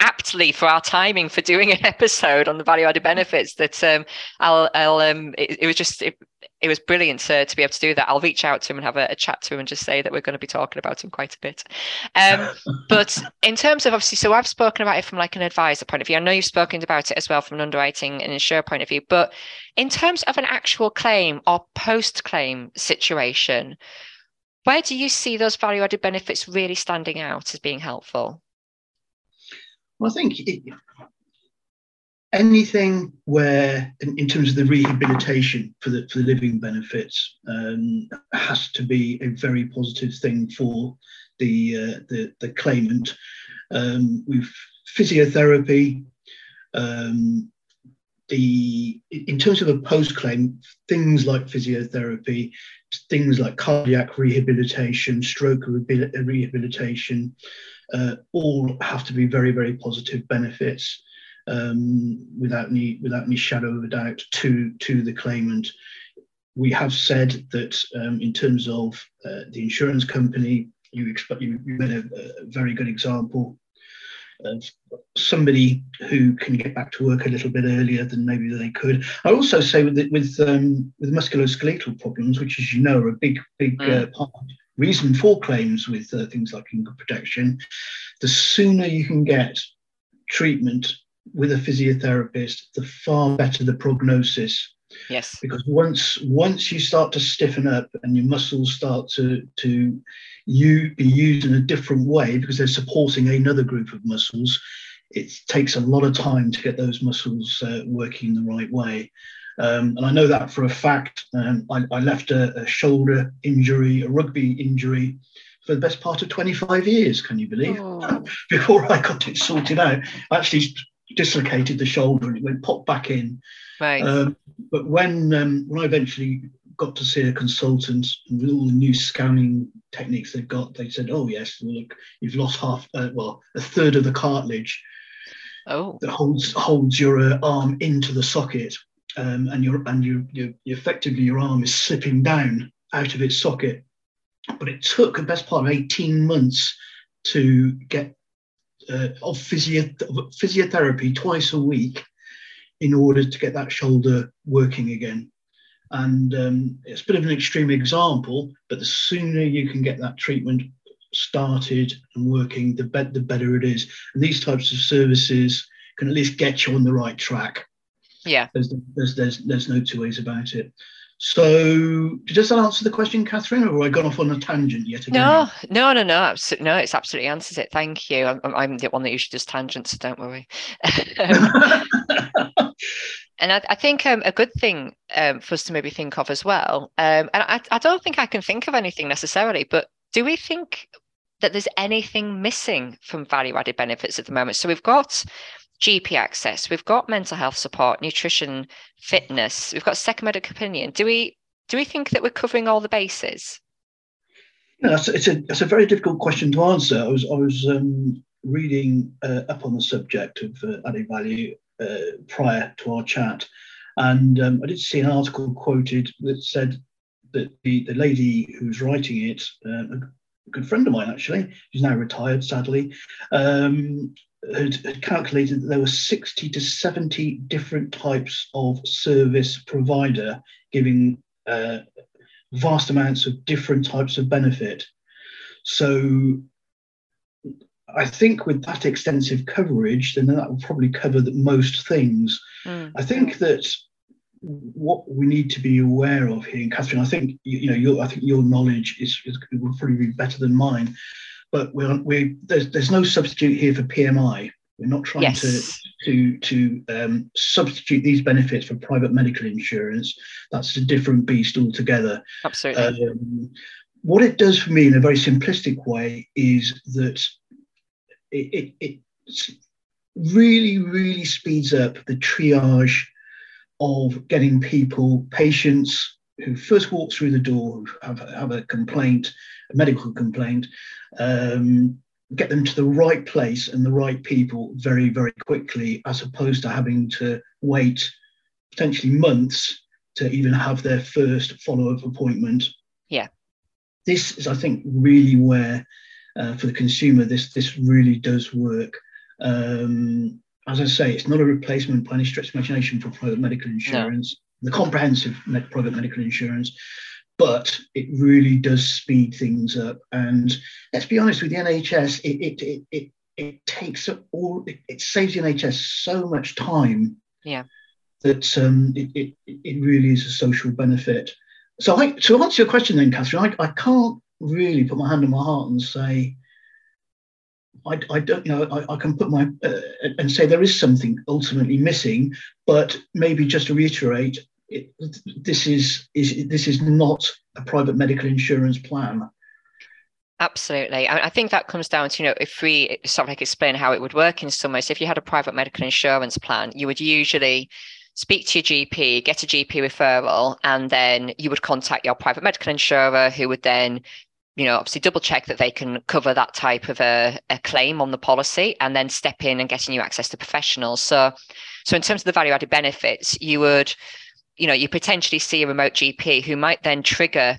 aptly for our timing for doing an episode on the value added benefits that um, I'll, I'll um, it, it was just it, it was brilliant to, to be able to do that. I'll reach out to him and have a, a, chat to him and just say that we're going to be talking about him quite a bit. Um, but in terms of obviously, so I've spoken about it from like an advisor point of view. I know you've spoken about it as well from an underwriting and insurer point of view. But in terms of an actual claim or post claim situation, where do you see those value added benefits really standing out as being helpful? Well, I think it, anything where, in, in, terms of the rehabilitation for the, for the living benefits, um, has to be a very positive thing for the uh, the, the, claimant. Um, with physiotherapy, um, the in terms of a post claim, things like physiotherapy, things like cardiac rehabilitation, stroke rehabilitation, uh, all have to be very very positive benefits um, without any without any shadow of a doubt to to the claimant. We have said that um, in terms of uh, the insurance company, you you, you made a, a, very good example of somebody who can get back to work a little bit earlier than maybe they could. I also say with with um, with musculoskeletal problems, which as you know are a big big mm. uh, part reason for claims with uh, things like income protection, the sooner you can get treatment with a physiotherapist, the far better the prognosis. Yes. Because once once you start to stiffen up and your muscles start to to you be used in a different way because they're supporting another group of muscles, it takes a lot of time to get those muscles uh, working the right way. Um, and I know that for a fact. Um, I, I, left a, a, shoulder injury, a rugby injury, for the best part of 25 years. Can you believe? Oh. Before I got it sorted out, I actually dislocated the shoulder and it went pop back in. Right. Um, but when um, when I eventually got to see a consultant and with all the new scanning techniques they've got, they said, "Oh yes, well, look, you've lost half, uh, well, a third of the cartilage oh. that holds holds your uh, arm into the socket, um, and your and you you effectively your arm is slipping down out of its socket." But it took the best part of eighteen months to get uh, of physio- physiotherapy twice a week in order to get that shoulder working again. And um, it's a bit of an extreme example, but the sooner you can get that treatment started and working, the, be- the better it is. And these types of services can at least get you on the right track. Yeah. There's, there's, there's, there's no two ways about it. So, does that answer the question, Catherine, or have I gone off on a tangent yet again? No, no, no, no. Absolutely, no. It's absolutely answers it. Thank you. I'm, I'm the one that usually does tangents, so don't worry. and I, I think um, a good thing um, for us to maybe think of as well, um, and I, I don't think I can think of anything necessarily, but do we think that there's anything missing from value added benefits at the moment? So we've got GP access, we've got mental health support, nutrition, fitness, we've got second medical opinion. Do we do we think that we're covering all the bases? Yeah, it's, a it's a very difficult question to answer. I was I was um, reading uh, up on the subject of uh, added value uh, prior to our chat, and um, I did see an article quoted that said that the, the lady who's writing it, uh, a good friend of mine actually, who's now retired sadly, um, had, had, calculated that there were 60 to 70 different types of service provider giving uh, vast amounts of different types of benefit. So I think with that extensive coverage, then that will probably cover the, most things. Mm. I think that what we need to be aware of here, and Catherine, I think you, you know, your, I think your knowledge is, is will probably be better than mine but we're, we there's, there's no substitute here for PMI. We're not trying yes. to to to um, substitute these benefits for private medical insurance. That's a different beast altogether. Absolutely. Um, what it does for me in a very simplistic way is that it, it, it really really speeds up the triage of getting people patients who first walk through the door have, have a complaint, a medical complaint, um, get them to the right place and the right people very, very quickly, as opposed to having to wait potentially months to even have their first follow up appointment. Yeah. This is, I think, really where uh, for the consumer this this really does work. Um, as I say, it's not a replacement by any stretch of imagination for private medical insurance. No the comprehensive med- private medical insurance, but it really does speed things up. And let's be honest with the NHS, it it it it, it takes all it, it, saves the NHS so much time. Yeah. That um, it, it it really is a social benefit. So I to answer your question then, Catherine, I, I can't really put my hand on my heart and say I, I, don't, you know, I, I can put my uh, and say there is something ultimately missing, but maybe just to reiterate, it, this is is this is not a private medical insurance plan. Absolutely. I, think that comes down to, you know, if we sort of like explain how it would work in some ways, if you had a private medical insurance plan, you would usually speak to your GP, get a GP referral, and then you would contact your private medical insurer who would then you know, obviously double check that they can cover that type of a, a claim on the policy and then step in and getting you access to professionals. So, so in terms of the value added benefits, you would you know, you potentially see a remote GP who might then trigger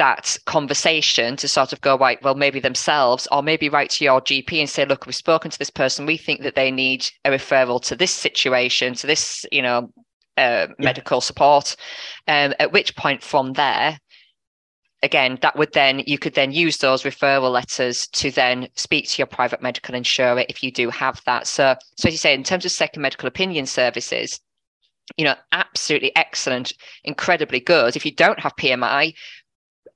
that conversation to sort of go right well maybe themselves or maybe write to your gp and say look we've spoken to this person. We think that they need a referral to this situation to this you know uh, yeah. medical support. Um, at which point from there again that would then you could then use those referral letters to then speak to your private medical insurer if you do have that. So so as you say in terms of second medical opinion services you know, absolutely excellent, incredibly good. If you don't have PMI,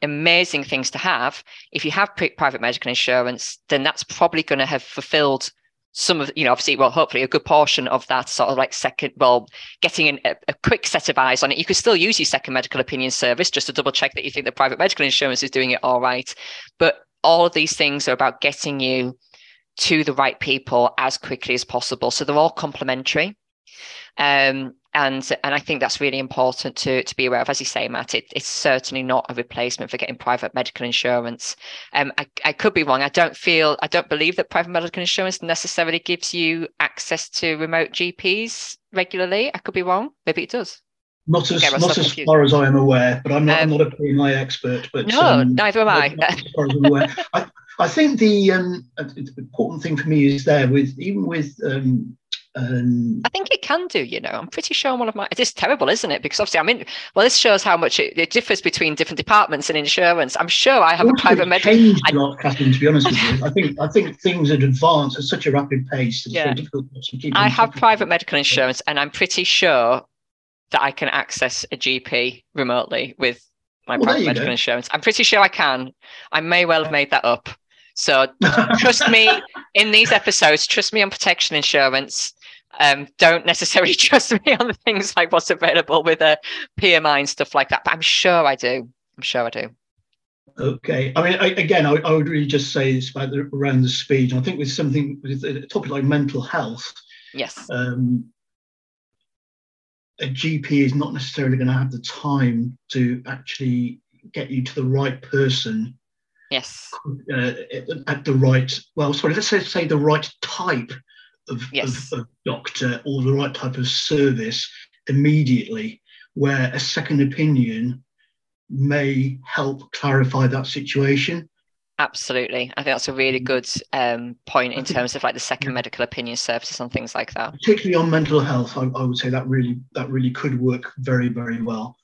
amazing things to have. If you have private medical insurance, then that's probably going to have fulfilled some of, you know, obviously, well, hopefully a good portion of that sort of like second, well, getting an, a, a, quick set of eyes on it. You could still use your second medical opinion service just to double check that you think the private medical insurance is doing it all right. But all of these things are about getting you to the right people as quickly as possible. So they're all complementary. Um, and and I think that's really important to to be aware of. As you say, Matt, it, it's certainly not a replacement for getting private medical insurance. Um, I, I could be wrong. I don't feel I don't believe that private medical insurance necessarily gives you access to remote GPs regularly. I could be wrong. Maybe it does. Not as not as far as I am aware, but I'm not um, I'm not a PMI expert. But no, um, neither am I. as far as I'm aware. I, I think the um, important thing for me is there with even with um, Um, I think it can do, you know. I'm pretty sure one of my it's terrible, isn't it? Because obviously, I mean, well, this shows how much it, it differs between different departments and insurance. I'm sure I have a private medical. changed a lot, Catherine. To be honest with you, I think I think things had advanced at such a rapid pace. It's Yeah. very difficult to keep. I have private medical insurance, and I'm pretty sure that I can access a GP remotely with my Well, private medical go. insurance. I'm pretty sure I can. I may well have made that up. So trust me in these episodes. Trust me on protection insurance. Um, don't necessarily trust me on the things like what's available with a PMI and stuff like that. But I'm sure I do. I'm sure I do. Okay. I mean, I, again, I, I would really just say it's about the, around the speed. And I think with something with a topic like mental health, Yes. um, a GP is not necessarily going to have the time to actually get you to the right person Yes. uh, at the right. Well, sorry, let's say, say the right type of, Yes. of, of doctor or the right type of service immediately, where a second opinion may help clarify that situation. Absolutely. I think that's a really good um, point in terms of like the second medical opinion services and things like that. particularly on mental health, I, I would say that really that really could work very very well.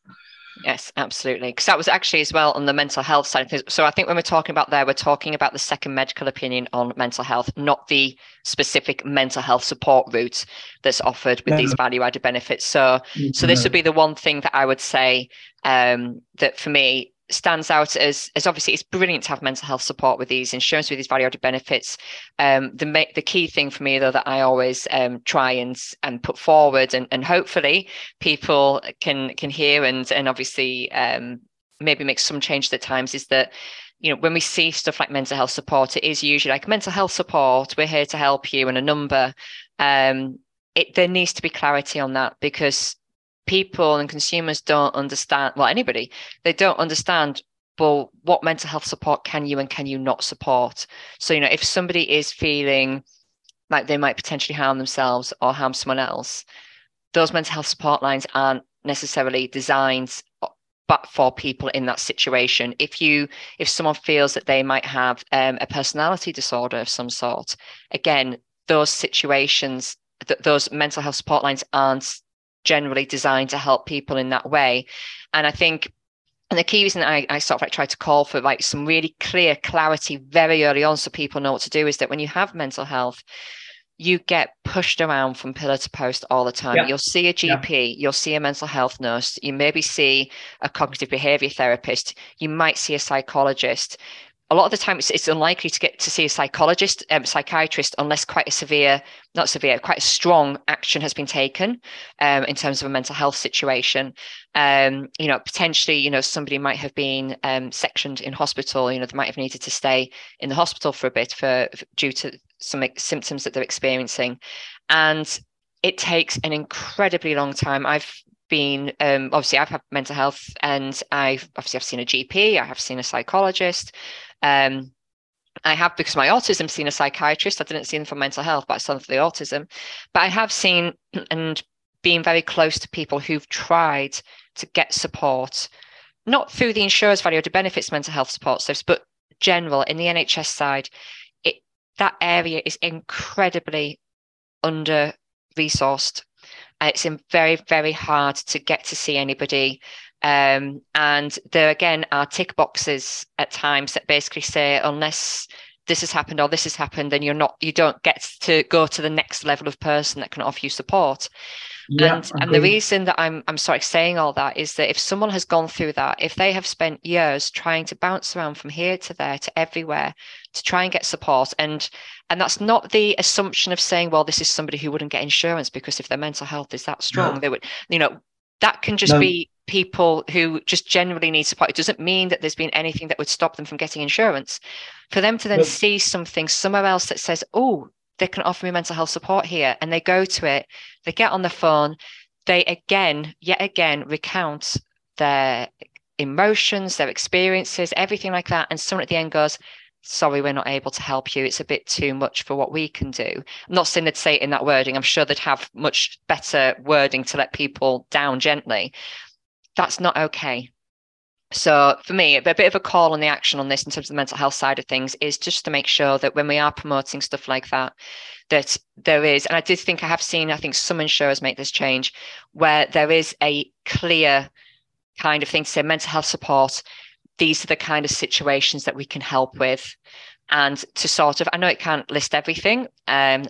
Yes, absolutely. Because that was actually as well on the mental health side of things. So I think when we're talking about there, we're talking about the second medical opinion on mental health, not the specific mental health support route that's offered with these value added benefits. So so this would be the one thing that I would say um, that for me stands out as as obviously it's brilliant to have mental health support with these insurance with these value added benefits. Um, the the key thing for me though that I always um, try and and put forward and and hopefully people can can hear and and obviously um, maybe make some change at times is that you know when we see stuff like mental health support it is usually like mental health support we're here to help you and a number um it there needs to be clarity on that because people and consumers don't understand well anybody they don't understand well what mental health support can you and can you not support? So you know if somebody is feeling like they might potentially harm themselves or harm someone else those mental health support lines aren't necessarily designed but for people in that situation. If you if someone feels that they might have um, a personality disorder of some sort again those situations th- those mental health support lines aren't generally designed to help people in that way and i think and the key reason I, I sort of like try to call for like some really clear clarity very early on so people know what to do is that when you have mental health you get pushed around from pillar to post all the time. Yeah. You'll see a Yeah. GP, you'll see a mental health nurse, you maybe see a cognitive behavior therapist, you might see a psychologist. A lot of the time, it's, it's unlikely to get to see a psychologist, um, psychiatrist, unless quite a severe, not severe, quite a strong action has been taken um, in terms of a mental health situation. Um, you know, potentially, you know, somebody might have been um, sectioned in hospital. You know, they might have needed to stay in the hospital for a bit for due to some symptoms that they're experiencing and it takes an incredibly long time i've been um, obviously i've had mental health and i've obviously i've seen a gp i have seen a psychologist um, I have because my autism seen a psychiatrist. I didn't see them for mental health, but I saw them for the autism. But I have seen and been very close to people who've tried to get support, not through the insurance value added benefits mental health support service, but general in the NHS side it that area is incredibly under resourced. It's very, very hard to get to see anybody. Um, and there again are tick boxes at times that basically say, unless this has happened or this has happened, then you're not, you don't get to go to the next level of person that can offer you support Yeah, and and the reason that I'm I'm sorry saying all that is that if someone has gone through that, if they have spent years trying to bounce around from here to there to everywhere to try and get support, and and that's not the assumption of saying, well, this is somebody who wouldn't get insurance because if their mental health is that strong, No. they would, you know, that can just No. be people who just generally need support. It doesn't mean that there's been anything that would stop them from getting insurance. For them to then No. see something somewhere else that says, oh, they can offer me mental health support here, and they go to it, they get on the phone, they again, yet again, recount their emotions, their experiences, everything like that. And someone at the end goes, Sorry, we're not able to help you. It's a bit too much for what we can do. I'm not saying they'd say it in that wording. I'm sure they'd have much better wording to let people down gently. That's not okay. So for me, a bit of a call on the action on this in terms of the mental health side of things is just to make sure that when we are promoting stuff like that, that there is, and I did think I have seen, I think some insurers make this change where there is a clear kind of thing to say mental health support. These are the kind of situations that we can help with. And to sort of, I know it can't list everything, um,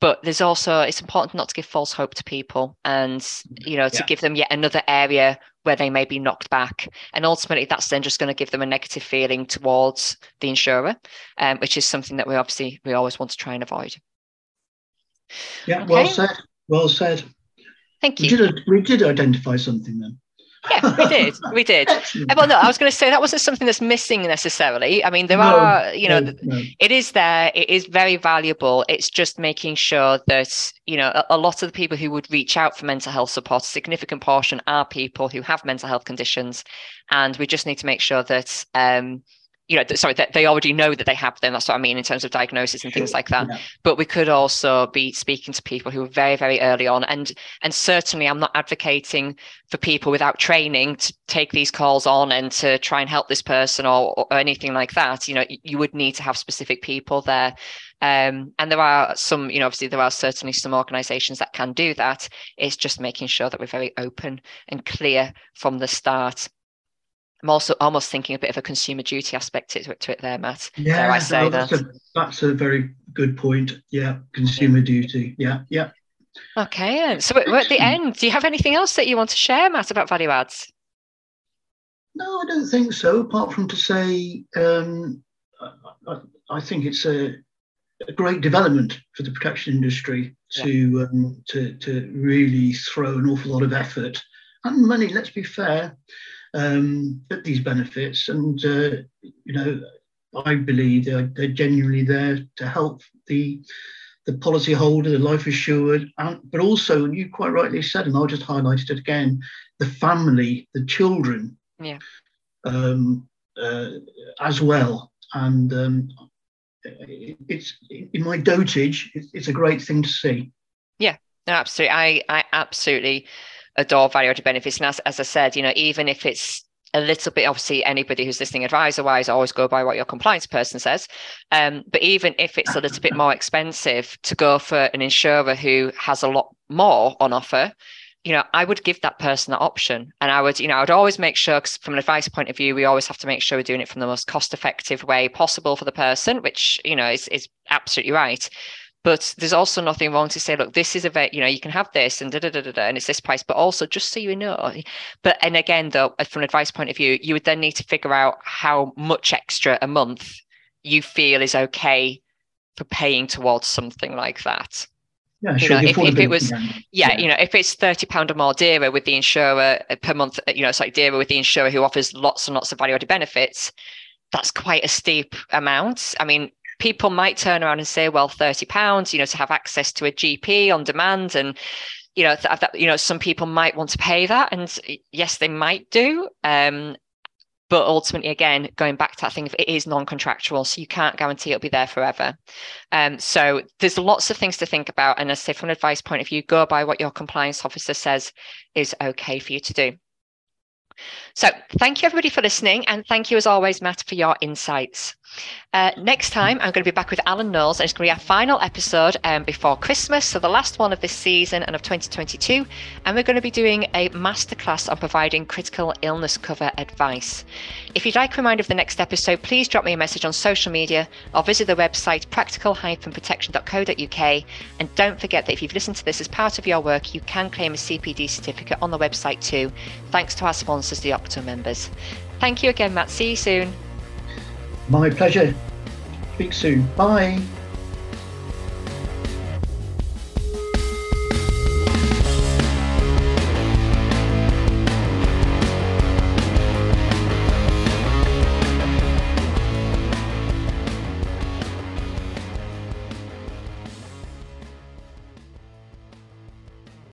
but there's also it's important not to give false hope to people and you know to yeah. give them yet another area where they may be knocked back and ultimately that's then just going to give them a negative feeling towards the insurer um, which is something that we obviously we always want to try and avoid yeah okay. well said well said thank you we did, we did identify something then yeah, we did. We did. well, no, I was going to say that wasn't something that's missing necessarily. I mean, there no, are, you know, no, no. it is there. It is very valuable. It's just making sure that, you know, a, a, lot of the people who would reach out for mental health support, a significant portion are people who have mental health conditions. And we just need to make sure that, um, you know, sorry, that they already know that they have them. That's what I mean in terms of diagnosis and things like that. Yeah. But we could also be speaking to people who are very, very early on, and and certainly, I'm not advocating for people without training to take these calls on and to try and help this person or, or anything like that. You know, you would need to have specific people there. Um, and there are some, you know, obviously there are certainly some organizations that can do that. It's just making sure that we're very open and clear from the start. I'm also almost thinking a bit of a consumer duty aspect to it, to it there, Matt. Yeah, I say no, that's, that? A, that's a very good point. Yeah, consumer yeah. duty. Yeah, yeah. Okay, so we're at the end. Do you have anything else that you want to share, Matt, about value adds? No, I don't think so. Apart from to say, um, I, I, think it's a, a, great development for the protection industry to yeah. um, to to really throw an awful lot of effort and money. Let's be fair um, at these benefits. And, uh, you know, I believe they're, they're genuinely there to help the the policyholder, the life assured, and, but also, you quite rightly said, and I'll just highlight it again, the family, the children, yeah, um, uh, as well. And um, it's in my dotage, it's a great thing to see. Yeah, no, absolutely. I, I absolutely adore value added benefits. And as, as I said, you know, even if it's a little bit obviously anybody who's listening advisor wise always go by what your compliance person says. Um, but even if it's a little bit more expensive to go for an insurer who has a lot more on offer you know i would give that person that option. And i would you know i would always make sure cause from an advice point of view we always have to make sure we're doing it from the most cost effective way possible for the person which you know is, is absolutely right but there's also nothing wrong to say, look, this is a very, you know, you can have this and da da da da, and it's this price. But also, just so you know, but and again, though, uh, from an advice point of view, you would then need to figure out how much extra a month you feel is okay for paying towards something like that. Yeah, you know, if, if, it was, yeah, yeah, you know, if it's thirty pound or more dearer with the insurer uh, per month, uh, you know, it's like dearer with the insurer who offers lots and lots of value-added benefits. That's quite a steep amount. I mean, people might turn around and say, well, 30 pounds, you know, to have access to a GP on demand and you know that you know some people might want to pay that and yes they might do um, but ultimately again going back to that thing it is non-contractual so you can't guarantee it'll be there forever. Um, so there's lots of things to think about and I say from an advice point of view go by what your compliance officer says is okay for you to do. So thank you everybody for listening and thank you as always matt for your insights uh, next time, I'm going to be back with Alan Knowles, and it's going to be our final episode um, before Christmas, so the last one of this season and of 2022. And we're going to be doing a masterclass on providing critical illness cover advice. If you'd like a reminder of the next episode, please drop me a message on social media or visit the website practical-protection.co.uk. And don't forget that if you've listened to this as part of your work, you can claim a CPD certificate on the website too, thanks to our sponsors, the Opto members. Thank you again, Matt. See you soon. My pleasure. Speak soon. Bye.